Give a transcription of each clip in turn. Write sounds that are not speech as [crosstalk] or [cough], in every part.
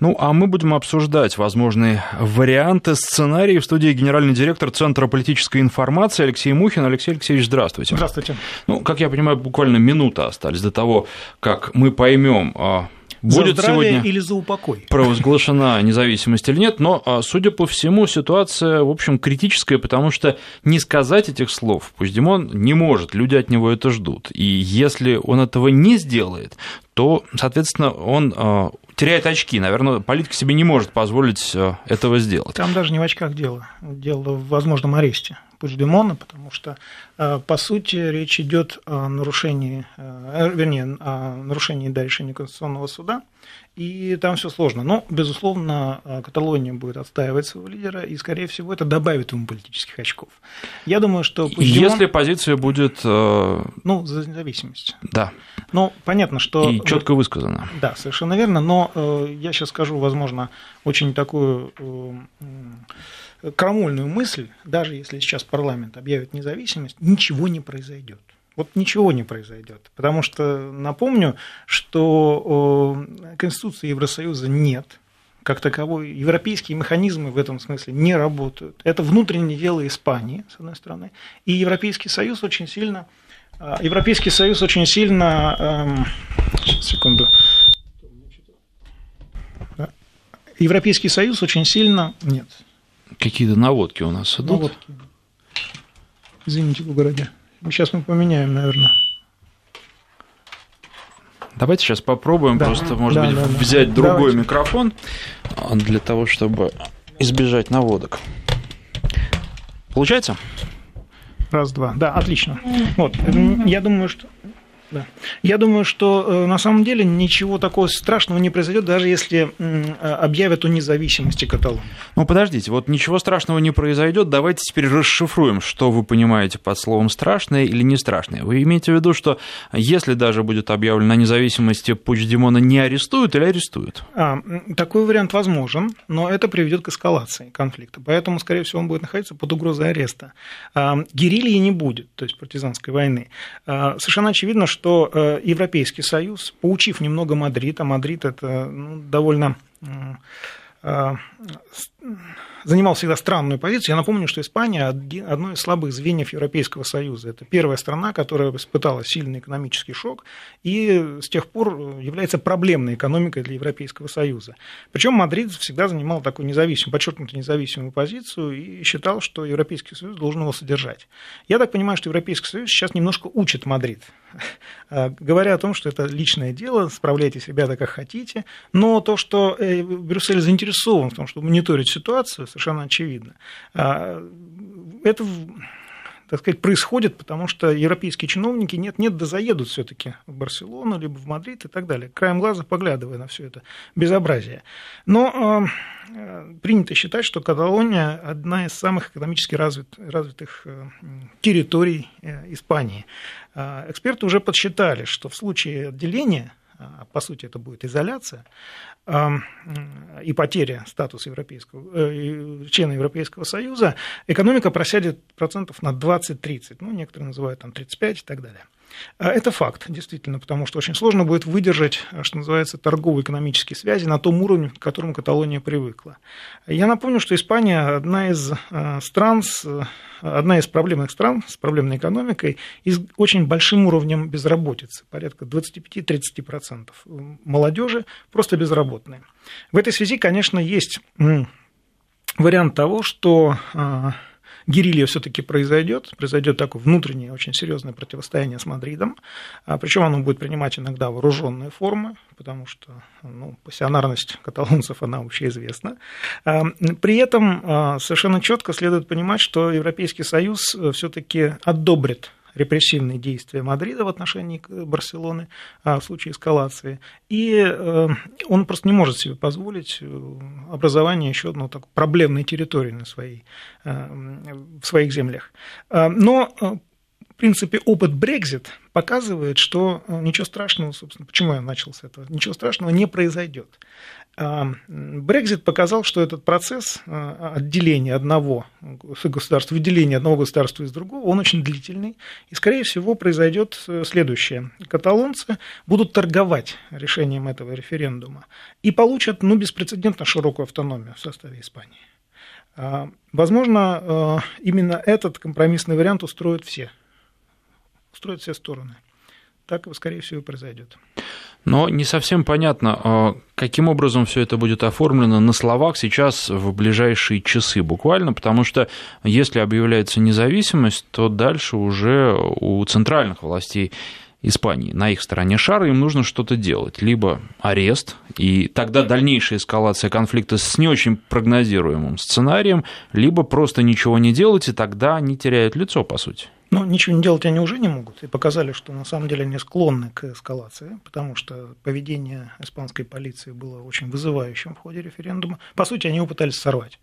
Ну, а мы будем обсуждать возможные варианты сценарий в студии генеральный директор Центра политической информации Алексей Мухин. Алексей Алексеевич, здравствуйте. Здравствуйте. Ну, как я понимаю, буквально минута остались до того, как мы поймем а, будет за сегодня или за упокой? провозглашена независимость или нет, но, а, судя по всему, ситуация, в общем, критическая, потому что не сказать этих слов Пусть-Димон не может, люди от него это ждут. И если он этого не сделает, то, соответственно, он а, теряет очки. Наверное, политик себе не может позволить а, этого сделать. Там даже не в очках дело. Дело в возможном аресте. Пучдемона, потому что, э, по сути, речь идет о нарушении, э, вернее, о нарушении да, решения Конституционного суда, и там все сложно. Но, безусловно, э, Каталония будет отстаивать своего лидера, и, скорее всего, это добавит ему политических очков. Я думаю, что Пучдемон... Если позиция будет... Ну, за независимость. Да. Ну, понятно, что... И четко высказано. Да, совершенно верно, но я сейчас скажу, возможно, очень такую крамольную мысль, даже если сейчас парламент объявит независимость, ничего не произойдет. Вот ничего не произойдет. Потому что напомню, что Конституции Евросоюза нет, как таковой. Европейские механизмы в этом смысле не работают. Это внутреннее дело Испании, с одной стороны. И Европейский Союз очень сильно... А, Европейский Союз очень сильно... Эм, секунду. Европейский Союз очень сильно... Нет, Какие-то наводки у нас идут. Наводки. Извините, в городе. Сейчас мы поменяем, наверное. Давайте сейчас попробуем да. просто, может да, быть, да, взять да. другой Давайте. микрофон для того, чтобы избежать наводок. Получается? Раз, два. Да, отлично. Вот. Я думаю, что да. Я думаю, что э, на самом деле ничего такого страшного не произойдет, даже если э, объявят о независимости Каталонии. Ну, подождите, вот ничего страшного не произойдет. Давайте теперь расшифруем, что вы понимаете под словом страшное или не страшное. Вы имеете в виду, что если даже будет объявлена независимость, Пучдемона не арестуют или арестуют? А, такой вариант возможен, но это приведет к эскалации конфликта. Поэтому, скорее всего, он будет находиться под угрозой ареста. А, герильи не будет, то есть партизанской войны. А, совершенно очевидно, что что э, Европейский Союз, поучив немного Мадрид, а Мадрид это ну, довольно э, занимал всегда странную позицию. Я напомню, что Испания одно из слабых звеньев Европейского Союза. Это первая страна, которая испытала сильный экономический шок и с тех пор является проблемной экономикой для Европейского Союза. Причем Мадрид всегда занимал такую независимую, подчеркнуто независимую позицию и считал, что Европейский Союз должен его содержать. Я так понимаю, что Европейский Союз сейчас немножко учит Мадрид, [laughs] говоря о том, что это личное дело, справляйтесь, ребята, как хотите, но то, что э, Брюссель заинтересован в том, чтобы мониторить ситуацию, совершенно очевидно. А, это так сказать, происходит, потому что европейские чиновники нет-нет, да заедут все таки в Барселону, либо в Мадрид и так далее, краем глаза поглядывая на все это безобразие. Но э, принято считать, что Каталония – одна из самых экономически развит, развитых э, территорий э, Испании. Э, эксперты уже подсчитали, что в случае отделения по сути, это будет изоляция, и потеря статуса европейского, э, члена Европейского Союза, экономика просядет процентов на 20-30, ну, некоторые называют там 35 и так далее. А это факт, действительно, потому что очень сложно будет выдержать, что называется, торгово-экономические связи на том уровне, к которому Каталония привыкла. Я напомню, что Испания одна из э, стран, одна из проблемных стран с проблемной экономикой и с очень большим уровнем безработицы, порядка 25-30% молодежи просто безработные. В этой связи, конечно, есть вариант того, что герилья все-таки произойдет, произойдет такое внутреннее очень серьезное противостояние с Мадридом, а, причем оно будет принимать иногда вооруженные формы, потому что ну, пассионарность каталонцев, она вообще известна. А, при этом а, совершенно четко следует понимать, что Европейский Союз э, все-таки одобрит репрессивные действия Мадрида в отношении Барселоны а, в случае эскалации. И э, он просто не может себе позволить э, образование еще одной так, проблемной территории на своей, э, в своих землях. Но принципе, опыт Brexit показывает, что ничего страшного, собственно, почему я начал с этого, ничего страшного не произойдет. Брекзит показал, что этот процесс а, отделения одного государства, выделения одного государства из другого, он очень длительный, и, скорее всего, произойдет э, следующее. Каталонцы будут торговать решением этого референдума и получат ну, беспрецедентно широкую автономию в составе Испании. А, возможно, э, именно этот компромиссный вариант устроит все, устроит все стороны. Так, скорее всего, произойдет. Но не совсем понятно, а каким образом все это будет оформлено на словах сейчас в ближайшие часы буквально, потому что если объявляется независимость, то дальше уже у центральных властей Испании на их стороне шара, им нужно что-то делать. Либо арест, и тогда дальнейшая эскалация конфликта с не очень прогнозируемым сценарием, либо просто ничего не делать, и тогда они теряют лицо, по сути. Ну, ничего не делать они уже не могут. И показали, что на самом деле они склонны к эскалации, потому что поведение испанской полиции было очень вызывающим в ходе референдума. По сути, они его пытались сорвать.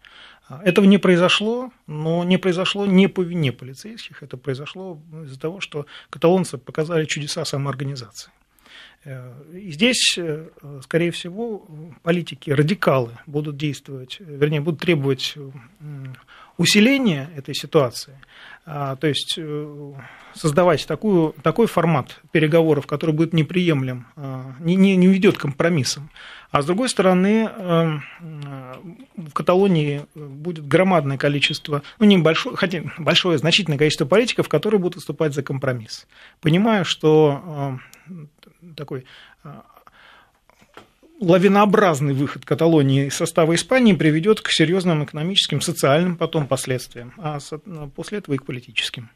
Этого не произошло, но не произошло не по вине полицейских, это произошло из-за того, что каталонцы показали чудеса самоорганизации. Э, и здесь, э, скорее всего, политики, радикалы будут действовать, вернее, будут требовать усиления этой ситуации, а, то есть э, создавать такую, такой формат переговоров, который будет неприемлем, а, не, не, не ведет к компромиссам. А с другой стороны, в Каталонии будет громадное количество, ну, небольшое, хотя большое, значительное количество политиков, которые будут выступать за компромисс. Понимая, что такой а, лавинообразный выход Каталонии из состава Испании приведет к серьезным экономическим, социальным потом последствиям, а после этого и к политическим.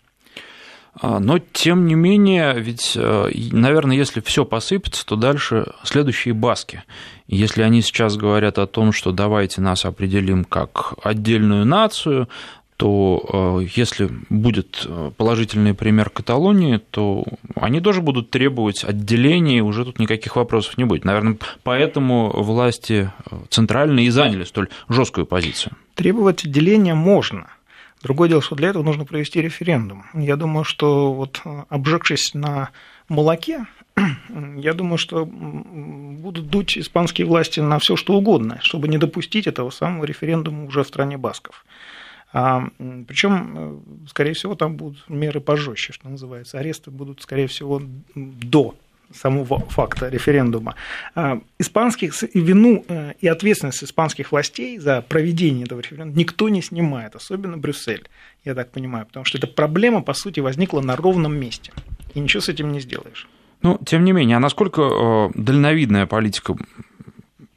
А, но, тем не менее, ведь, э, наверное, если все посыпется, то дальше следующие баски. Если они сейчас говорят о том, что давайте нас определим как отдельную нацию, то э, если будет э, положительный пример Каталонии, то они тоже будут требовать отделения, уже тут никаких вопросов не будет. Наверное, поэтому власти э, центральные и заняли столь жесткую позицию. Требовать отделения можно. Другое дело, что для этого нужно провести референдум. Я думаю, что вот обжегшись на молоке, [clears throat] я думаю, что будут дуть испанские власти на все что угодно, чтобы не допустить этого самого референдума уже в стране басков. А, причем, э, скорее всего, там будут меры пожестче, что называется. Аресты будут, скорее всего, до самого факта референдума. А, испанских, вину э, и ответственность испанских властей за проведение этого референдума никто не снимает, особенно Брюссель, я так понимаю, потому что эта проблема, по сути, возникла на ровном месте, и ничего с этим не сделаешь. Ну, тем не менее, а насколько э, дальновидная политика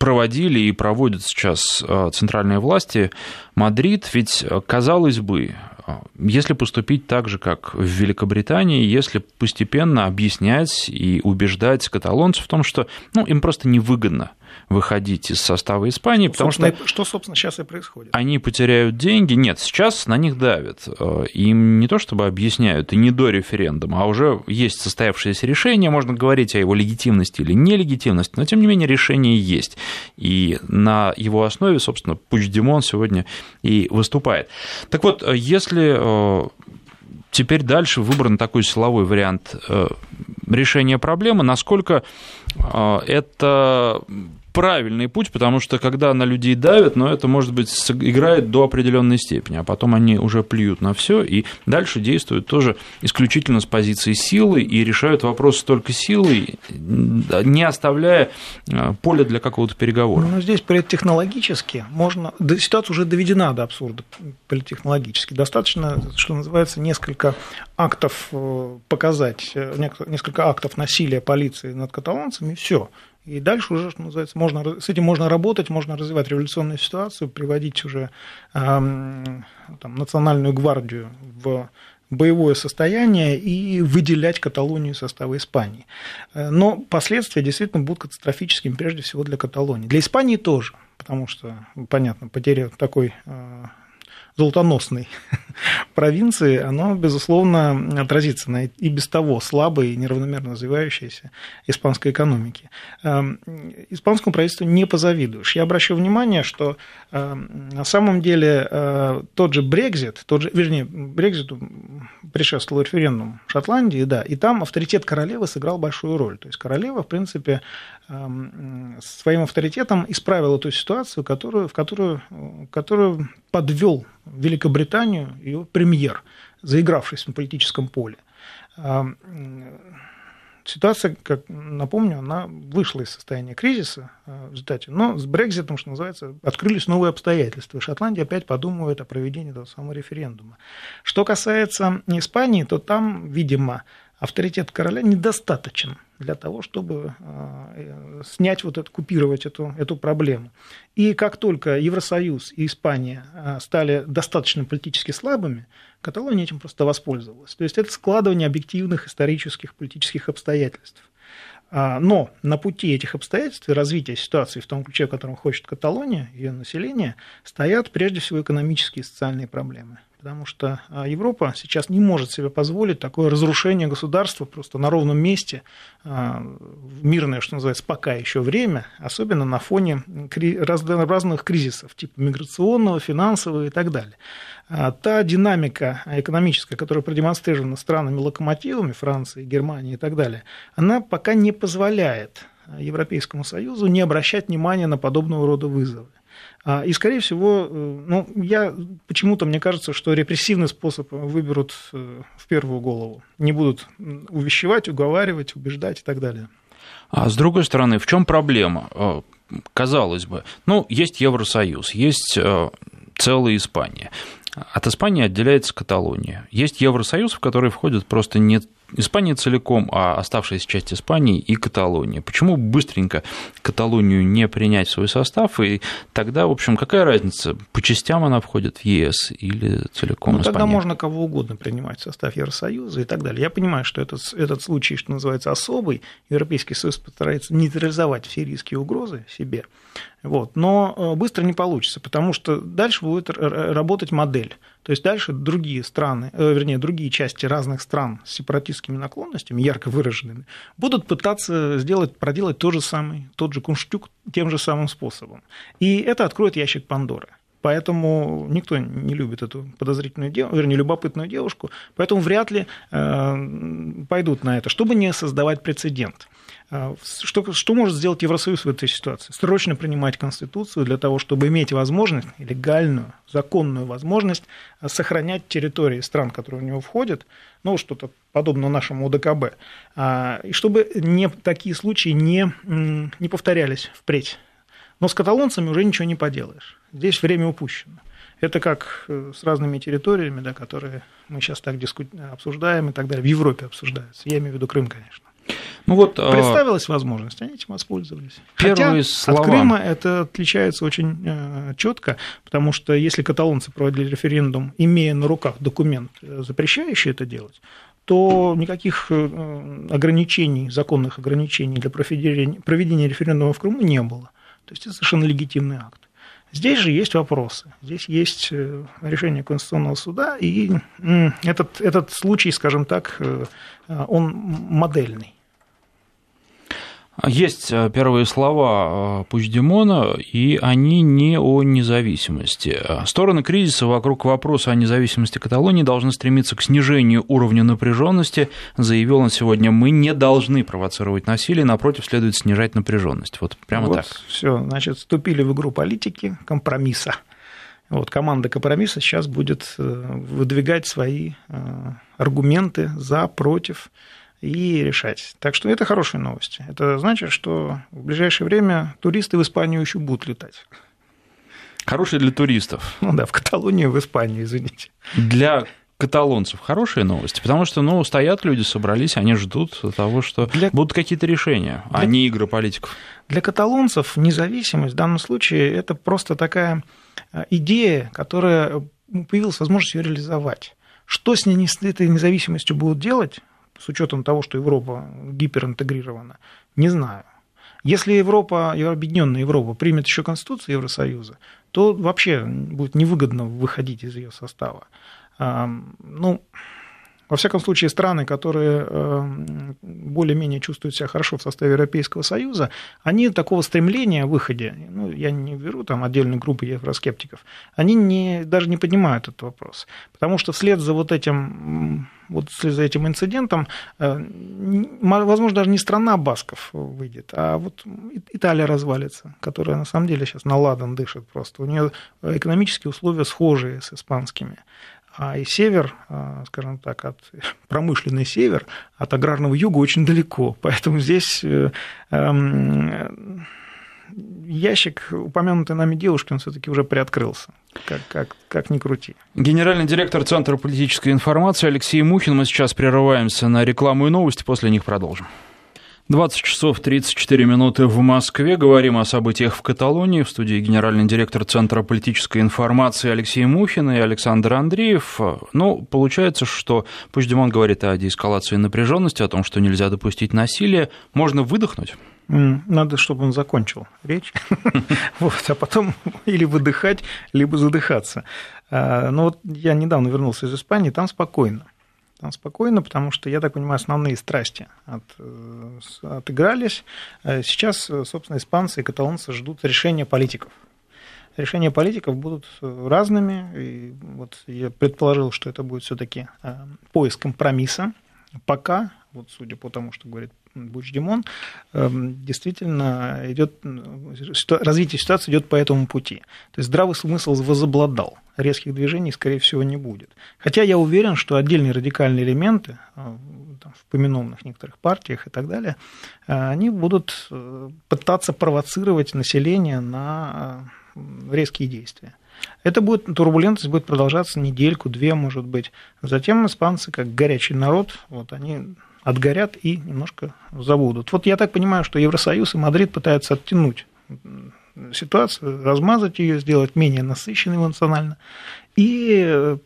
проводили и проводят сейчас э, центральные власти. Мадрид, ведь, э, казалось бы, э, если поступить так же, как в Великобритании, если постепенно объяснять и убеждать каталонцев в том, что ну, им просто невыгодно выходить из состава Испании, потому что... Что, собственно, сейчас и происходит? Они потеряют деньги. Нет, сейчас на них давят. Э, им не то чтобы объясняют, и не до референдума, а уже есть состоявшееся решение, можно говорить о его легитимности или нелегитимности, но, тем не менее, решение есть. И на его основе, собственно, Пучдемон сегодня и выступает. Так вот, э, если э, теперь дальше выбран такой силовой вариант решения проблемы, насколько это правильный путь, потому что когда на людей давят, но это, может быть, играет до определенной степени, а потом они уже плюют на все и дальше действуют тоже исключительно с позиции силы и решают вопрос только силой, не оставляя э, поля для какого-то переговора. Ну, здесь политтехнологически можно... Ситуация уже доведена до абсурда политтехнологически. Достаточно, что называется, несколько актов э, показать, э, несколько актов насилия полиции над каталонцами, все и дальше уже, что называется, можно, с этим можно работать, можно развивать революционную ситуацию, приводить уже э, там, национальную гвардию в боевое состояние и выделять Каталонию из состава Испании. Но последствия действительно будут катастрофическими, прежде всего для Каталонии. Для Испании тоже, потому что, понятно, потеря такой э, золотоносной [laughs] [laughs] провинции, оно, безусловно, отразится на и без того слабой и неравномерно развивающейся испанской экономике. Эм, испанскому правительству не позавидуешь. Я обращаю внимание, что эм, на самом деле э, тот же Брекзит, тот же, вернее, Брекзиту предшествовал референдум в Шотландии, да, и там авторитет королевы сыграл большую роль. То есть королева, в принципе, эм, своим авторитетом исправила ту ситуацию, которую, в которую, которую подвел Великобританию ее премьер, заигравшись на политическом поле. Ситуация, как напомню, она вышла из состояния кризиса э, в результате, но с Брекзитом, что называется, открылись новые обстоятельства, Шотландия опять подумывает о проведении этого самого референдума. Что касается Испании, то там, видимо, авторитет короля недостаточен для того, чтобы э, снять вот это, купировать эту, эту проблему. И как только Евросоюз и Испания э, стали достаточно политически слабыми, Каталония этим просто воспользовалась. То есть это складывание объективных исторических политических обстоятельств. А, но на пути этих обстоятельств и развития ситуации в том ключе, в котором хочет Каталония, ее население, стоят прежде всего экономические и социальные проблемы потому что а, Европа сейчас не может себе позволить такое разрушение государства просто на ровном месте а, в мирное, что называется, пока еще время, особенно на фоне разных кризисов, типа миграционного, финансового и так далее. А, та динамика экономическая, которая продемонстрирована странами-локомотивами Франции, Германии и так далее, она пока не позволяет Европейскому Союзу не обращать внимания на подобного рода вызовы. А, и, скорее всего, э, ну, я почему-то мне кажется, что репрессивный способ выберут э, в первую голову. Не будут увещевать, уговаривать, убеждать и так далее. А с другой стороны, в чем проблема? Э, казалось бы, ну, есть Евросоюз, есть целая Испания. От Испании отделяется Каталония. Есть Евросоюз, в который входят просто не Испания целиком, а оставшаяся часть Испании и Каталония. Почему быстренько Каталонию не принять в свой состав, и тогда, в общем, какая разница, по частям она входит в ЕС или целиком ну, Тогда можно кого угодно принимать в состав Евросоюза и так далее. Я понимаю, что этот, этот случай, что называется, особый, Европейский Союз постарается нейтрализовать все риски и угрозы себе, вот. Но э, быстро не получится, потому что дальше будет работать модель. То есть дальше другие страны, э, вернее, другие части разных стран с сепаратистскими наклонностями, ярко выраженными, будут пытаться сделать, проделать то же самое, тот же кунштюк тем же самым способом. И это откроет ящик Пандоры. Поэтому никто не любит эту подозрительную девушку, вернее, любопытную девушку, поэтому вряд ли э, пойдут на это, чтобы не создавать прецедент. А, что, что может сделать Евросоюз в этой ситуации? Срочно принимать Конституцию для того, чтобы иметь возможность, легальную, законную возможность а, сохранять территории стран, которые в него входят, ну, что-то подобное нашему ОДКБ, а, и чтобы не, такие случаи не, не повторялись впредь. Но с каталонцами уже ничего не поделаешь. Здесь время упущено. Это как э, с разными территориями, да, которые мы сейчас так диску... обсуждаем и так далее, в Европе обсуждаются. Я имею в виду Крым, конечно. Ну вот, а, Представилась возможность, они этим воспользовались. Хотя слова. от Крыма это отличается очень э, четко, потому что если каталонцы проводили референдум, имея на руках документ, э, запрещающий это делать, то никаких э, ограничений, законных ограничений для проведения, проведения референдума в Крыму не было. То есть это совершенно легитимный акт. Здесь же есть вопросы. Здесь есть решение Конституционного суда, и этот, этот случай, скажем так, он модельный. Есть э, первые слова э, Пучдемона, и они не о независимости. Стороны кризиса вокруг вопроса о независимости Каталонии должны стремиться к снижению уровня напряженности, заявил он сегодня. Мы не должны провоцировать насилие, напротив, следует снижать напряженность. Вот прямо вот, так. Все, значит, вступили в игру политики компромисса. Вот, команда компромисса сейчас будет э, выдвигать свои аргументы за, против и решать. Так что это хорошие новости. Это значит, что в ближайшее время туристы в Испанию еще будут летать. Хорошие для туристов. Ну да, в Каталонию, в Испанию, извините. Для каталонцев хорошие новости, потому что, ну, стоят люди, собрались, они ждут того, что для... будут какие-то решения, для... а не игры политиков. Для каталонцев независимость в данном случае это просто такая а, идея, которая появилась возможность ее реализовать. Что с, ней, с этой независимостью будут делать, с учетом того, что Европа гиперинтегрирована, не знаю. Если Европа, объединенная Европа, примет еще Конституцию Евросоюза, то вообще будет невыгодно выходить из ее состава. ну, во всяком случае, страны, которые более-менее чувствуют себя хорошо в составе Европейского Союза, они такого стремления в выходе, ну, я не беру там отдельную группу евроскептиков, они не, даже не поднимают этот вопрос. Потому что вслед за вот этим вот вслед за этим инцидентом, возможно, даже не страна Басков выйдет, а вот Италия развалится, которая на самом деле сейчас на ладан дышит просто. У нее экономические условия схожие с испанскими. А и север, а, скажем так, от [laughs] промышленный север от аграрного юга очень далеко. Поэтому здесь э, эм, ящик упомянутой нами девушки, он все-таки уже приоткрылся. Как, как, как ни крути. Генеральный директор Центра политической информации Алексей Мухин. Мы сейчас прерываемся на рекламу и новости, после них продолжим. 20 часов 34 минуты в Москве. Говорим о событиях в Каталонии. В студии генеральный директор Центра политической информации Алексей Мухин и Александр Андреев. Ну, получается, что Пучдемон говорит о деэскалации напряженности, о том, что нельзя допустить насилия. Можно выдохнуть? Надо, чтобы он закончил речь, [laughs] вот, а потом или выдыхать, либо задыхаться. А, ну вот я недавно вернулся из Испании, там спокойно там спокойно, потому что, я так понимаю, основные страсти от, э, отыгрались. Э, сейчас, э, собственно, испанцы и каталонцы ждут решения политиков. Решения политиков будут разными. И вот я предположил, что это будет все-таки поиск компромисса. Пока, вот судя по тому, что говорит Бучдемон, эм, действительно идет, развитие ситуации идет по этому пути. То есть здравый смысл возобладал. Резких движений, скорее всего, не будет. Хотя я уверен, что отдельные радикальные элементы э, там, в поминовных некоторых партиях и так далее, э, они будут э, пытаться провоцировать население на резкие действия. Это будет, турбулентность будет продолжаться недельку, две, может быть. Затем испанцы, как горячий народ, вот они отгорят и немножко забудут. Вот я так понимаю, что Евросоюз и Мадрид пытаются оттянуть ситуацию, размазать ее, сделать менее насыщенной эмоционально и э,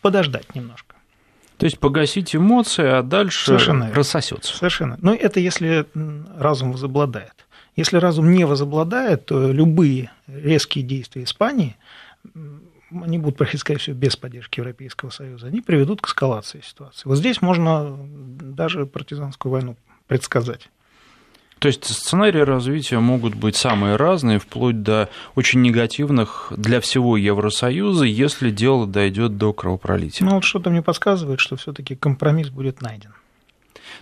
подождать немножко. То есть погасить эмоции, а дальше Совершенно рассосется. Совершенно. Но это если разум возобладает. Если разум не возобладает, то любые резкие действия Испании они будут проходить, скорее всего, без поддержки Европейского Союза, они приведут к эскалации ситуации. Вот здесь можно даже партизанскую войну предсказать. То есть сценарии развития могут быть самые разные, вплоть до очень негативных для всего Евросоюза, если дело дойдет до кровопролития. Ну вот что-то мне подсказывает, что все-таки компромисс будет найден.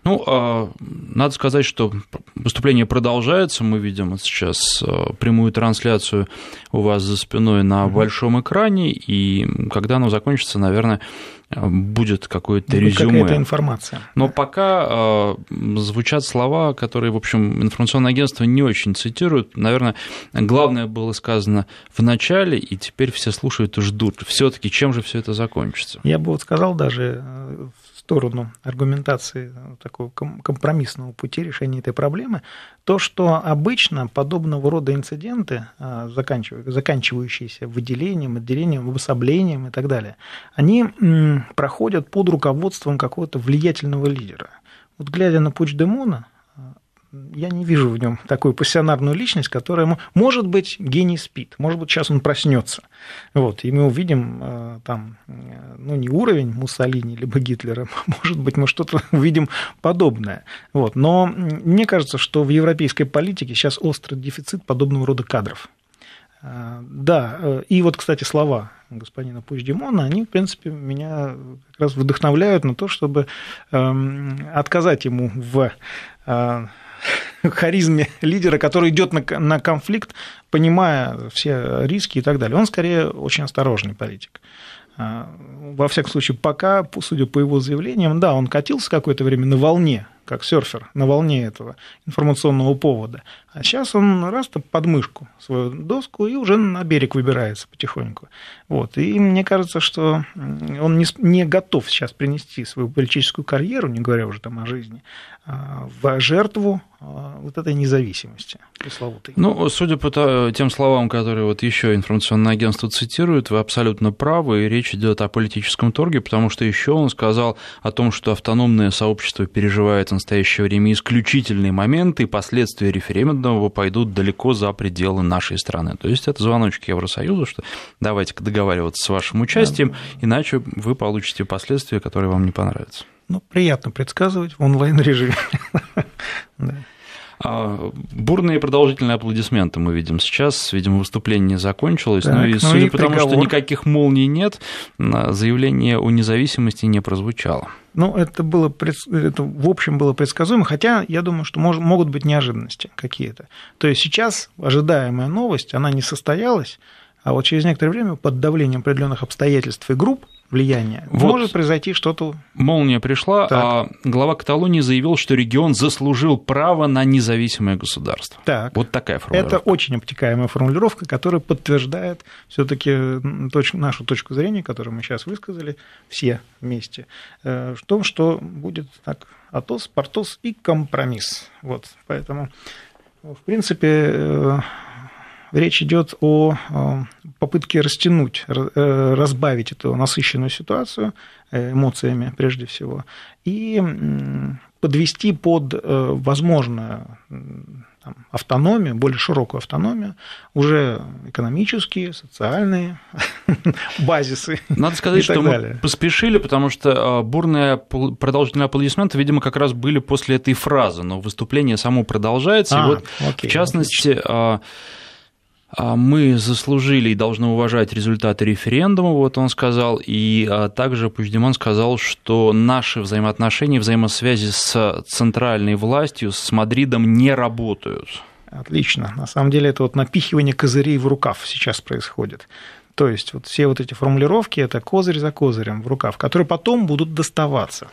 Ну, а, надо сказать, что выступление продолжается. Мы видим сейчас а, прямую трансляцию у вас за спиной на большом экране, и когда оно закончится, наверное, будет какое-то резюме. Какая-то информация. Но пока э, звучат слова, которые, в общем, информационное агентство не очень цитирует. Наверное, главное было сказано в начале, и теперь все слушают и ждут. Все-таки чем же все это закончится? Я бы вот сказал даже сторону аргументации такого компромиссного пути решения этой проблемы, то, что обычно подобного рода инциденты, а, заканчивающиеся выделением, отделением, обособлением и так далее, они проходят под руководством какого-то влиятельного лидера. Вот глядя на Пучдемона, я не вижу в нем такую пассионарную личность, которая, может быть, гений спит, может быть, сейчас он проснется. Вот, и мы увидим э, там, э, ну, не уровень Муссолини либо Гитлера, [laughs] может быть, мы что-то [laughs] увидим подобное. Вот, но мне кажется, что в европейской политике сейчас острый дефицит подобного рода кадров. Э, да, и вот, кстати, слова господина Пучдемона, они, в принципе, меня как раз вдохновляют на то, чтобы эм, отказать ему в [laughs] харизме лидера, который идет на, на конфликт, понимая все риски и так далее. Он скорее очень осторожный политик. А, во всяком случае, пока, судя по его заявлениям, да, он катился какое-то время на волне как серфер на волне этого информационного повода. А сейчас он раз то под мышку свою доску и уже на берег выбирается потихоньку. Вот. И мне кажется, что он не, не готов сейчас принести свою политическую карьеру, не говоря уже там о жизни, а, в жертву а, вот этой независимости пресловутой. Ну, судя по тем словам, которые вот еще информационное агентство цитирует, вы абсолютно правы, и речь идет о политическом торге, потому что еще он сказал о том, что автономное сообщество переживает настоящее время исключительные моменты и последствия референдума референдумы пойдут далеко за пределы нашей страны. То есть это звоночек Евросоюзу, что давайте-ка договариваться с вашим участием, иначе вы получите последствия, которые вам не понравятся. Ну, приятно предсказывать в онлайн-режиме. [laughs] А, бурные продолжительные аплодисменты мы видим сейчас. Видимо, выступление не закончилось. Так, ну и ну судя и по тому, что никаких молний нет, заявление о независимости не прозвучало. Ну, это было, это в общем было предсказуемо, хотя я думаю, что мож, могут быть неожиданности какие-то. То есть сейчас ожидаемая новость, она не состоялась, а вот через некоторое время под давлением определенных обстоятельств и групп влияния вот. может произойти что-то. Молния пришла, так. а глава Каталонии заявил, что регион заслужил право на независимое государство. Так. Вот такая формулировка. Это очень обтекаемая формулировка, которая подтверждает все-таки нашу точку зрения, которую мы сейчас высказали все вместе, э, в том, что будет так Атос, Портос и компромисс. Вот, поэтому, в принципе, э, речь идет о попытке растянуть, э, разбавить эту насыщенную ситуацию э, эмоциями прежде всего и подвести под э, возможную там, автономию, более широкую автономию, уже экономические, социальные [laughs] базисы. Надо сказать, что далее. мы поспешили, потому что бурные продолжительные аплодисменты, видимо, как раз были после этой фразы, но выступление само продолжается. А, и вот, окей, в частности, отлично а, мы заслужили и должны уважать результаты референдума, вот он сказал, и а, также Пучдемон сказал, что наши взаимоотношения, взаимосвязи с центральной властью, с Мадридом не работают. Отлично. На самом деле это вот напихивание козырей в рукав сейчас происходит. То есть вот все вот эти формулировки – это козырь за козырем в рукав, которые потом будут доставаться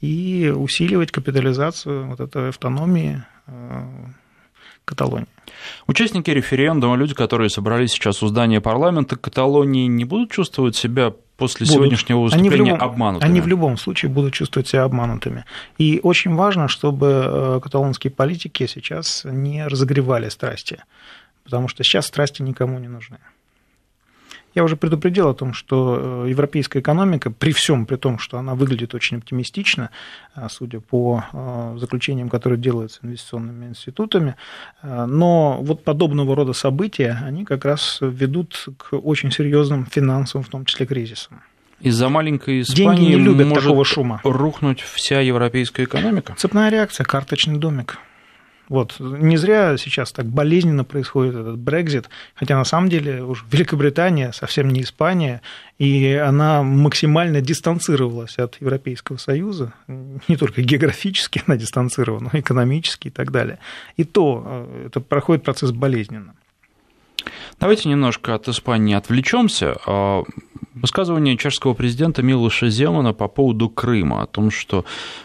и усиливать капитализацию вот этой автономии э, Каталонии. Участники референдума, люди, которые собрались сейчас у здания парламента Каталонии, не будут чувствовать себя после будут. сегодняшнего выступления они любом, обманутыми? Они в любом случае будут чувствовать себя обманутыми. И очень важно, чтобы э, каталонские политики сейчас не разогревали страсти, потому что сейчас страсти никому не нужны. Я уже предупредил о том, что э, европейская экономика, при всем при том, что она выглядит очень оптимистично, э, судя по э, заключениям, которые делаются инвестиционными институтами, но вот подобного рода события, они как раз ведут к очень серьезным финансовым, в том числе, кризисам. Из-за маленькой Испании Деньги не любят может такого шума. рухнуть вся европейская экономика? Цепная реакция, карточный домик. Вот. Не зря сейчас так болезненно происходит этот Брекзит, хотя на самом деле уж Великобритания совсем не Испания, и она максимально дистанцировалась от Европейского Союза, не только географически она дистанцирована, но и экономически и так далее. И то э, это проходит процесс болезненно. Давайте немножко от Испании отвлечемся. Высказывание чешского президента Милоша Земана по поводу Крыма, о том, что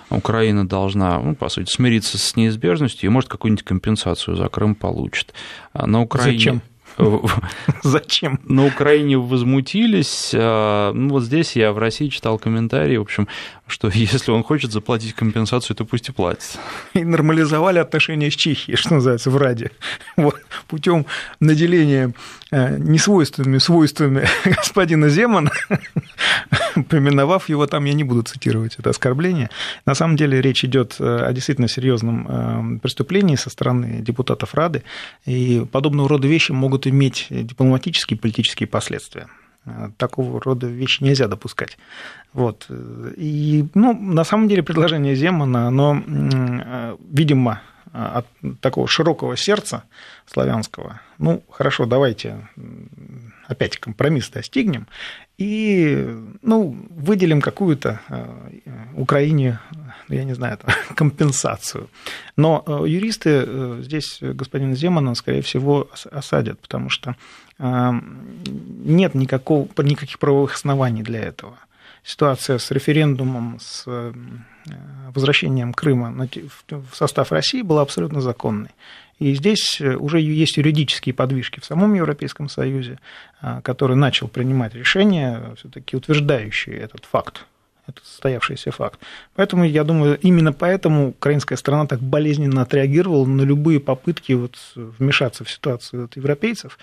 Украина должна, ну, по сути, смириться с неизбежностью и, может, какую-нибудь компенсацию за Крым получит. А на Украине... Зачем? [laughs] Зачем? На Украине возмутились. А, ну, вот здесь я в России читал комментарии, в общем, что [laughs] если он хочет заплатить компенсацию, то пусть и платит. И нормализовали отношения с Чехией, что называется, в Раде. Вот, путем наделения э, несвойственными свойствами [laughs] господина Земана, поминовав его там, я не буду цитировать это оскорбление. На самом деле речь идет э, о действительно серьезном э, преступлении со стороны депутатов Рады, и подобного рода вещи могут иметь дипломатические и политические последствия. Такого рода вещи нельзя допускать. Вот. И, ну, на самом деле предложение Земана, оно, видимо, от такого широкого сердца славянского. Ну, хорошо, давайте опять компромисс достигнем и, ну, выделим какую-то Украине, я не знаю, [laughs] компенсацию. Но юристы э, здесь господина Земана, скорее всего, осадят, потому что нет никакого, никаких правовых оснований для этого. Ситуация с референдумом, с э, возвращением Крыма в состав России была абсолютно законной. И здесь э, уже есть юридические подвижки в самом Европейском Союзе, э, который начал принимать решения, все-таки утверждающие этот факт это состоявшийся факт. Поэтому, я думаю, именно поэтому украинская страна так болезненно отреагировала на любые попытки вот вмешаться в ситуацию от европейцев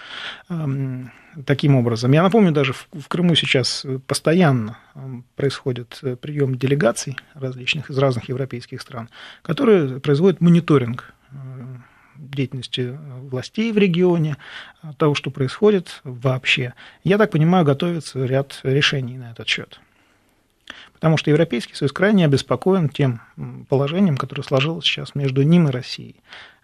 эм, таким образом. Я напомню, даже в Крыму сейчас постоянно эм, происходит э, прием делегаций различных из разных европейских стран, которые производят мониторинг э, деятельности властей в регионе, того, что происходит вообще. Я так понимаю, готовится ряд решений на этот счет. Потому что Европейский Союз крайне обеспокоен тем положением, которое сложилось сейчас между ним и Россией.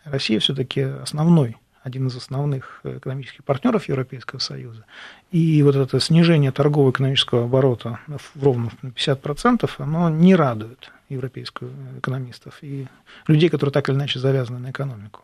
Россия все-таки основной один из основных экономических партнеров Европейского Союза. И вот это снижение торгово-экономического оборота ровно на 50%, оно не радует европейских экономистов и людей, которые так или иначе завязаны на экономику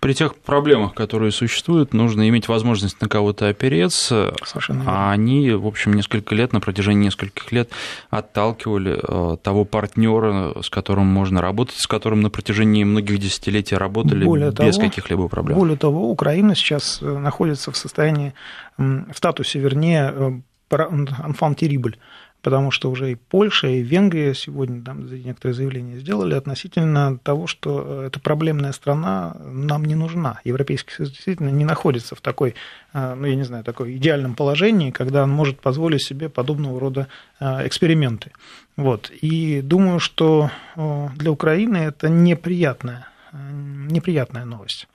при тех проблемах, которые существуют, нужно иметь возможность на кого-то опереться. Совершенно а они, в общем, несколько лет, на протяжении нескольких лет отталкивали э, того партнера, с которым можно работать, с которым на протяжении многих десятилетий работали более без каких-либо проблем. Более того, Украина сейчас э, находится в состоянии, в статусе, вернее, э, terrible потому что уже и Польша, и Венгрия сегодня там некоторые заявления сделали относительно того, что эта проблемная страна нам не нужна. Европейский Союз действительно не находится в такой, э, ну, я не знаю, такой идеальном положении, когда он может позволить себе подобного рода э, эксперименты. Вот. И думаю, что э, для Украины это неприятная, неприятная новость.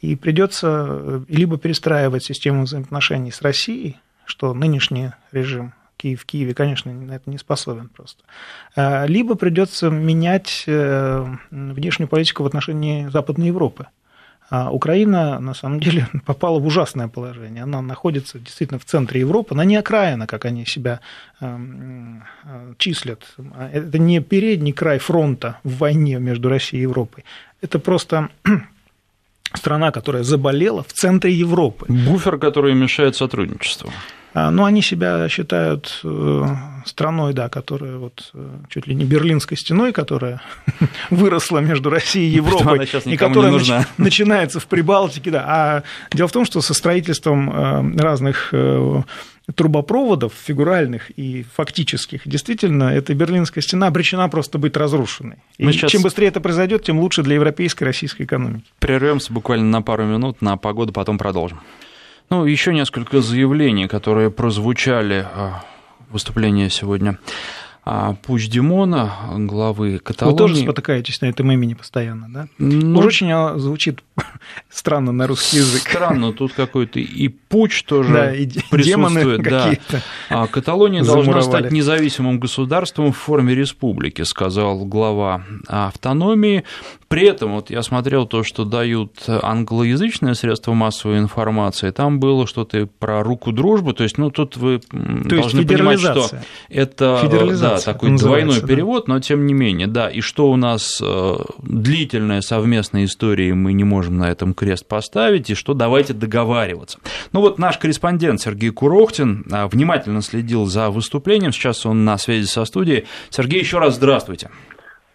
И придется либо перестраивать систему взаимоотношений с Россией, что нынешний режим Киев в Киеве, конечно, на это не способен просто. А, либо придется менять э, внешнюю политику в отношении Западной Европы. А Украина, на самом деле, [laughs] попала в ужасное положение. Она находится действительно в центре Европы, она не окраина, как они себя эм, э, числят. Это не передний край фронта в войне между Россией и Европой. Это просто [clears throat] страна, которая заболела в центре Европы. Буфер, который мешает сотрудничеству. А, Но ну, они себя считают э, страной, да, которая вот э, чуть ли не берлинской стеной, которая [laughs] выросла между Россией и Европой, и которая нач- [laughs] начинается в Прибалтике, да. А дело в том, что со строительством э, разных трубопроводов фигуральных и фактических, действительно, эта Берлинская стена обречена просто быть разрушенной. И сейчас... чем быстрее это произойдет, тем лучше для европейской и российской экономики. Прервемся буквально на пару минут на погоду, потом продолжим. Ну, еще несколько заявлений, которые прозвучали а, в сегодня. А Пусть Димона, главы Каталонии... Вы тоже спотыкаетесь на этом имени постоянно, да? Ну, Уж очень звучит [laughs] странно на русский язык. Странно, тут какой-то и Пуч тоже да, и присутствует. Да. А Каталония должна стать независимым государством в форме республики, сказал глава автономии. При этом вот я смотрел то, что дают англоязычные средства массовой информации, там было что-то про руку дружбы, то есть, ну, тут вы то должны понимать, что это да, такой двойной да. перевод, но тем не менее, да, и что у нас э, длительная совместная история, и мы не можем на этом крест поставить, и что давайте договариваться. Ну вот наш корреспондент Сергей Курохтин э, внимательно следил за выступлением, сейчас он на связи со студией. Сергей, еще раз здравствуйте.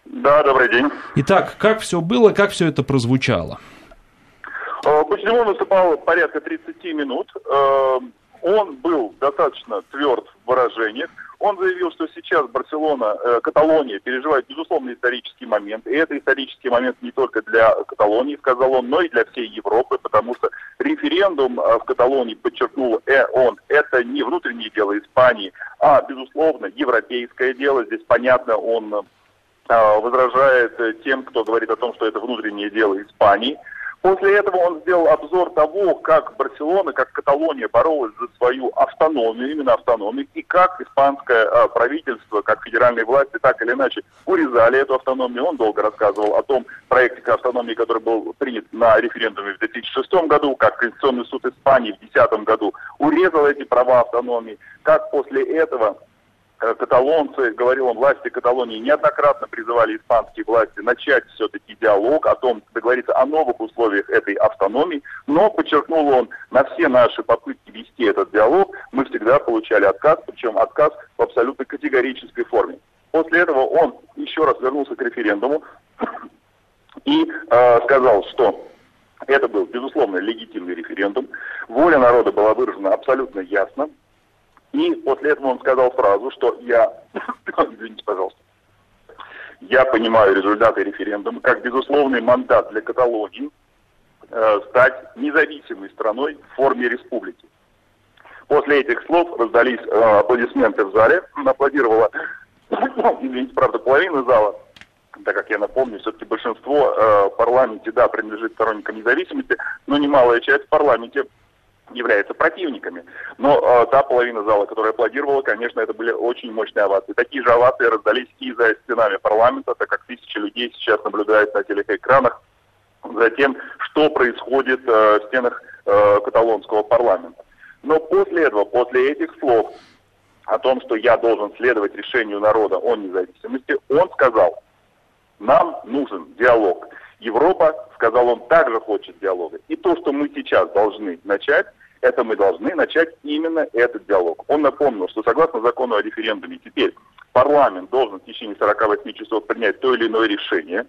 Да, добрый день. Итак, как все было, как все это прозвучало? Почему выступал порядка 30 минут. Э, он был достаточно тверд в выражениях. Он заявил, что сейчас Барселона, э, Каталония переживает безусловно исторический момент. И это исторический момент не только для Каталонии, сказал он, но и для всей Европы, потому что референдум э, в Каталонии, подчеркнул э, он, это не внутреннее дело Испании, а, безусловно, европейское дело. Здесь понятно, он а, возражает тем, кто говорит о том, что это внутреннее дело Испании. После этого он сделал обзор того, как Барселона, как Каталония боролась за свою автономию, именно автономию, и как испанское а, правительство, как федеральные власти, так или иначе урезали эту автономию. Он долго рассказывал о том проекте автономии, который был принят на референдуме в 2006 году, как Конституционный суд Испании в 2010 году урезал эти права автономии, как после этого каталонцы, говорил он, власти Каталонии неоднократно призывали испанские власти начать все-таки диалог о том, договориться о новых условиях этой автономии, но, подчеркнул он, на все наши попытки вести этот диалог мы всегда получали отказ, причем отказ в абсолютно категорической форме. После этого он еще раз вернулся к референдуму [clears throat] и э, сказал, что это был, безусловно, легитимный референдум. Воля народа была выражена абсолютно ясно. И после этого он сказал фразу, что я, [coughs] извините, пожалуйста, я понимаю результаты референдума как безусловный мандат для Каталонии э, стать независимой страной в форме республики. После этих слов раздались э, аплодисменты в зале, аплодировала, [coughs] извините, правда, половина зала. так как я напомню, все-таки большинство э, в парламенте, да, принадлежит сторонникам независимости, но немалая часть в парламенте являются противниками. Но э, та половина зала, которая аплодировала, конечно, это были очень мощные овации. Такие же овации раздались и за стенами парламента, так как тысячи людей сейчас наблюдают на телеэкранах за тем, что происходит э, в стенах э, каталонского парламента. Но после этого, после этих слов о том, что я должен следовать решению народа о независимости, он сказал, нам нужен диалог. Европа, сказал он, также хочет диалога. И то, что мы сейчас должны начать, это мы должны начать именно этот диалог. Он напомнил, что согласно закону о референдуме теперь парламент должен в течение 48 часов принять то или иное решение.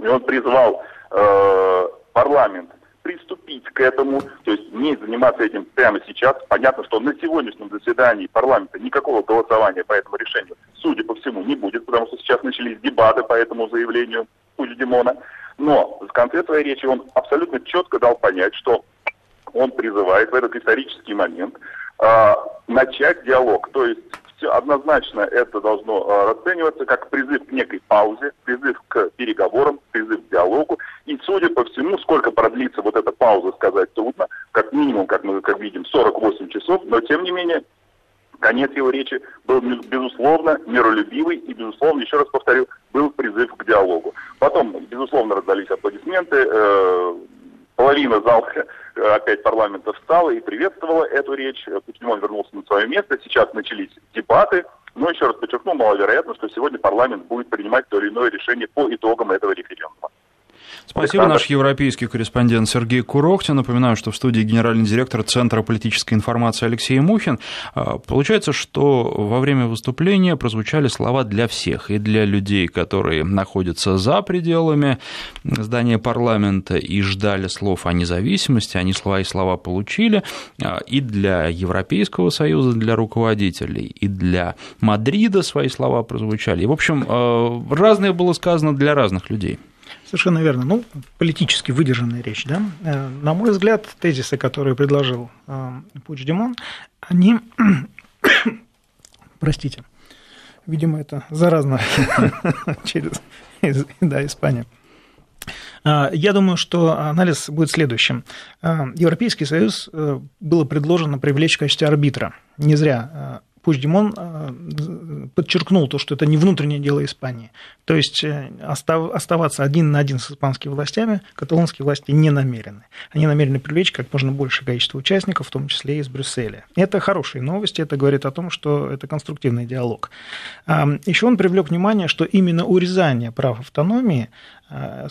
И он призвал э, парламент приступить к этому, то есть не заниматься этим прямо сейчас. Понятно, что на сегодняшнем заседании парламента никакого голосования по этому решению, судя по всему, не будет, потому что сейчас начались дебаты по этому заявлению Пучдемона. Но в конце своей речи он абсолютно четко дал понять, что он призывает в этот исторический момент э, начать диалог. То есть все однозначно это должно э, расцениваться как призыв к некой паузе, призыв к переговорам, призыв к диалогу. И судя по всему, сколько продлится вот эта пауза, сказать трудно. Как минимум, как мы как видим, 48 часов, но тем не менее Конец его речи был, безусловно, миролюбивый и, безусловно, еще раз повторю, был призыв к диалогу. Потом, безусловно, раздались аплодисменты. Э, половина зала э, опять парламента встала и приветствовала эту речь. Путин вернулся на свое место. Сейчас начались дебаты. Но еще раз подчеркну, маловероятно, что сегодня парламент будет принимать то или иное решение по итогам этого референдума. Спасибо, наш европейский корреспондент Сергей Курохтин. Напоминаю, что в студии генеральный директор Центра политической информации Алексей Мухин. А, получается, что во время выступления прозвучали слова для всех, и для людей, которые находятся за пределами здания парламента и ждали слов о независимости, они слова и слова получили, а, и для Европейского союза, для руководителей, и для Мадрида свои слова прозвучали. И, в общем, а, разное было сказано для разных людей. Совершенно верно. Ну, политически выдержанная речь, да. Э, на мой взгляд, тезисы, которые предложил э, Пуч Димон, они, [coughs] простите, видимо, это заразно [laughs] через да, Испанию. Э, я думаю, что анализ будет следующим. Европейский Союз было предложено привлечь в качестве арбитра. Не зря Пучдемон э, подчеркнул то, что это не внутреннее дело Испании. То есть э, оставаться один на один с испанскими властями каталонские власти не намерены. Они намерены привлечь как можно большее количество участников, в том числе и из Брюсселя. Это хорошие новости, это говорит о том, что это конструктивный диалог. А, Еще он привлек внимание, что именно урезание прав автономии э,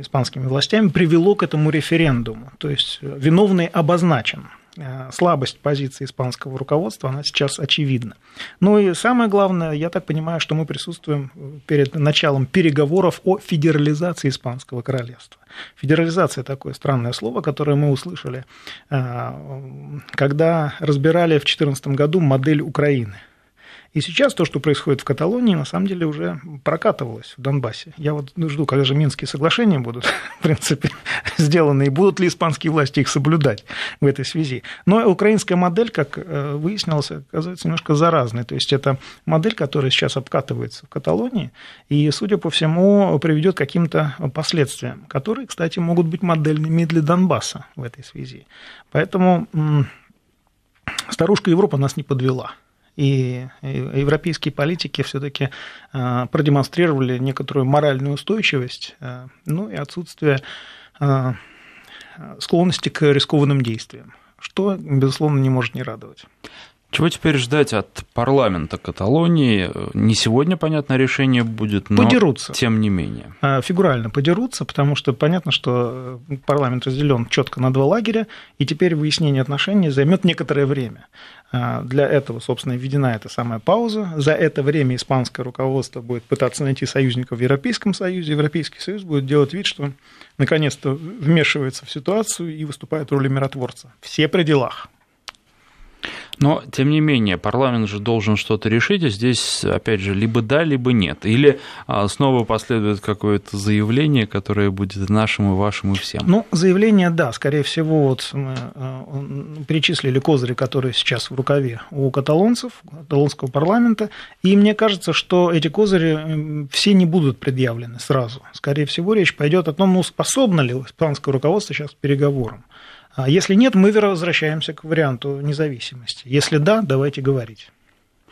испанскими властями привело к этому референдуму. То есть виновный обозначен. Э, слабость позиции испанского руководства, она сейчас очевидна. Ну и самое главное, я так понимаю, что мы присутствуем перед началом переговоров о федерализации испанского королевства. Федерализация – такое странное слово, которое мы услышали, э, когда разбирали в 2014 году модель Украины – и сейчас то, что происходит в Каталонии, на самом деле уже прокатывалось в Донбассе. Я вот жду, когда же Минские соглашения будут, [laughs] в принципе, сделаны, и будут ли испанские власти их соблюдать в этой связи. Но украинская модель, как э, выяснилось, оказывается немножко заразной. То есть это модель, которая сейчас обкатывается в Каталонии, и, судя по всему, приведет к каким-то последствиям, которые, кстати, могут быть модельными для Донбасса в этой связи. Поэтому старушка Европа нас не подвела и европейские политики все-таки э, продемонстрировали некоторую моральную устойчивость, э, ну и отсутствие э, склонности к рискованным действиям, что, безусловно, не может не радовать. Чего теперь ждать от парламента Каталонии? Не сегодня, понятно, решение будет, но подерутся. тем не менее. А, фигурально подерутся, потому что понятно, что парламент разделен четко на два лагеря, и теперь выяснение отношений займет некоторое время. А, для этого, собственно, введена эта самая пауза. За это время испанское руководство будет пытаться найти союзников в Европейском Союзе. Европейский Союз будет делать вид, что наконец-то вмешивается в ситуацию и выступает в роли миротворца. Все при делах. Но, тем не менее, парламент же должен что-то решить, а здесь, опять же, либо да, либо нет. Или а, снова последует какое-то заявление, которое будет нашим и вашим и всем. Ну, заявление, да, скорее всего, вот мы а, перечислили козыри, которые сейчас в рукаве у каталонцев, каталонского парламента, и мне кажется, что эти козыри все не будут предъявлены сразу. Скорее всего, речь пойдет о том, ну, способно ли испанское руководство сейчас к переговорам. А если нет, мы возвращаемся к варианту независимости. Если да, давайте говорить.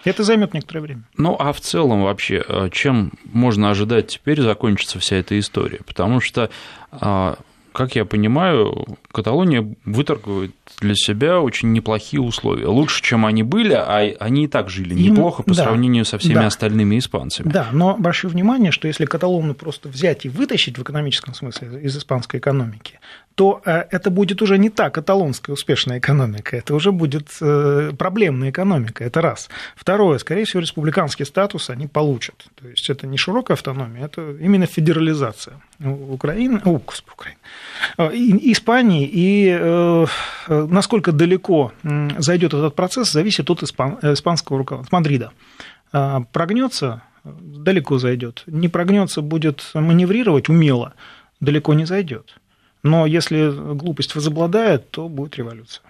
Это займет некоторое время. Ну, а в целом вообще, э, чем можно ожидать теперь закончится вся эта история? Потому что а, как я понимаю, Каталония выторгует для себя очень неплохие условия. Лучше, чем они были, а они и так жили неплохо по да, сравнению со всеми да, остальными испанцами. Да, но большое внимание, что если Каталонию просто взять и вытащить в экономическом смысле из испанской экономики, то э, это будет уже не та каталонская успешная экономика, это уже будет э, проблемная экономика, это раз. Второе, скорее всего, республиканский статус они получат. То есть это не широкая автономия, это именно федерализация Украины, о, господи, Украины, э, Испании, и насколько далеко зайдет этот процесс, зависит от испанского руководства, Мадрида. Прогнется, далеко зайдет. Не прогнется, будет маневрировать умело, далеко не зайдет. Но если глупость возобладает, то будет революция.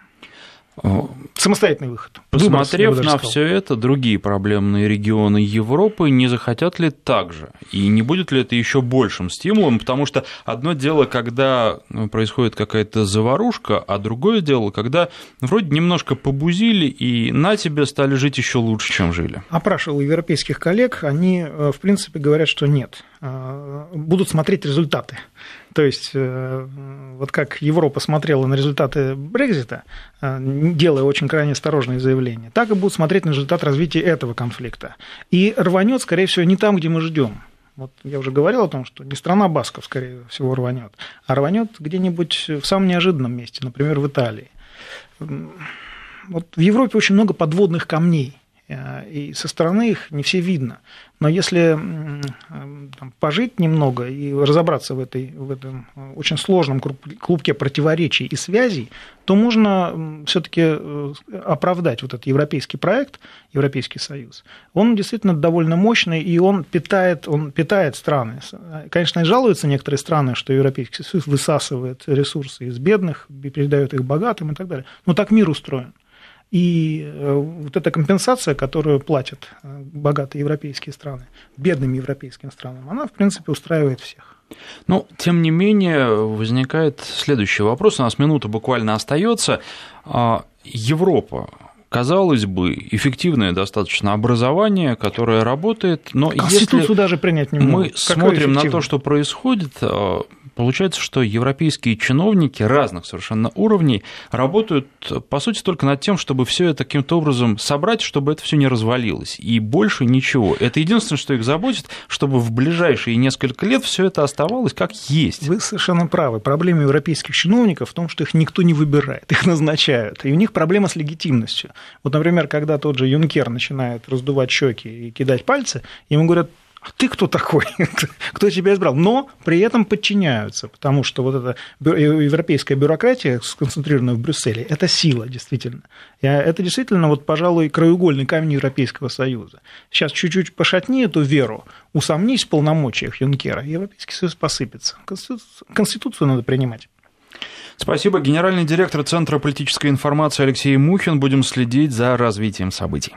Самостоятельный выход. Посмотрев Выбор, на все это, другие проблемные регионы Европы не захотят ли так же? И не будет ли это еще большим стимулом? Потому что одно дело, когда ну, происходит какая-то заварушка, а другое дело, когда вроде немножко побузили и на тебе стали жить еще лучше, чем жили. Опрашивал европейских коллег, они, э, в принципе, говорят, что нет. Э, будут смотреть результаты. То есть, э, вот как Европа смотрела на результаты Брекзита, э, делая очень крайне осторожные заявления, так и будут смотреть на результат развития этого конфликта. И рванет, скорее всего, не там, где мы ждем. Вот я уже говорил о том, что не страна Басков, скорее всего, рванет, а рванет где-нибудь в самом неожиданном месте, например, в Италии. Вот в Европе очень много подводных камней. Э, и со стороны их не все видно. Но если там, пожить немного и разобраться в, этой, в этом э, очень сложном клубке противоречий и связей, то можно все-таки э, оправдать вот этот европейский проект, Европейский Союз. Он действительно довольно мощный, и он питает, он питает страны. Конечно, жалуются некоторые страны, что Европейский Союз высасывает ресурсы из бедных, передает их богатым и так далее. Но так мир устроен. И э, вот эта компенсация, которую платят э, богатые европейские страны, бедным европейским странам, она, в принципе, устраивает всех. Ну, тем не менее, возникает следующий вопрос. У нас минута буквально остается. А, Европа казалось бы, эффективное достаточно образование, которое работает, но Конституцию если даже принять не мы смотрим на то, что происходит, а, Получается, что европейские чиновники разных совершенно уровней работают, по сути, только над тем, чтобы все это каким-то образом собрать, чтобы это все не развалилось. И больше ничего. Это единственное, что их заботит, чтобы в ближайшие несколько лет все это оставалось как есть. Вы совершенно правы. Проблема европейских чиновников в том, что их никто не выбирает, [laughs] их назначают. И у них проблема с легитимностью. Вот, например, когда тот же Юнкер начинает раздувать щеки и кидать пальцы, ему говорят, а ты кто такой? [laughs] кто тебя избрал? Но при этом подчиняются, потому что вот эта европейская бюрократия, сконцентрированная в Брюсселе, это сила, действительно. И это действительно, вот, пожалуй, краеугольный камень Европейского Союза. Сейчас чуть-чуть пошатни эту веру, усомнись в полномочиях Юнкера, Европейский Союз посыпется. Конституцию надо принимать. Спасибо. Генеральный директор Центра политической информации Алексей Мухин. Будем следить за развитием событий.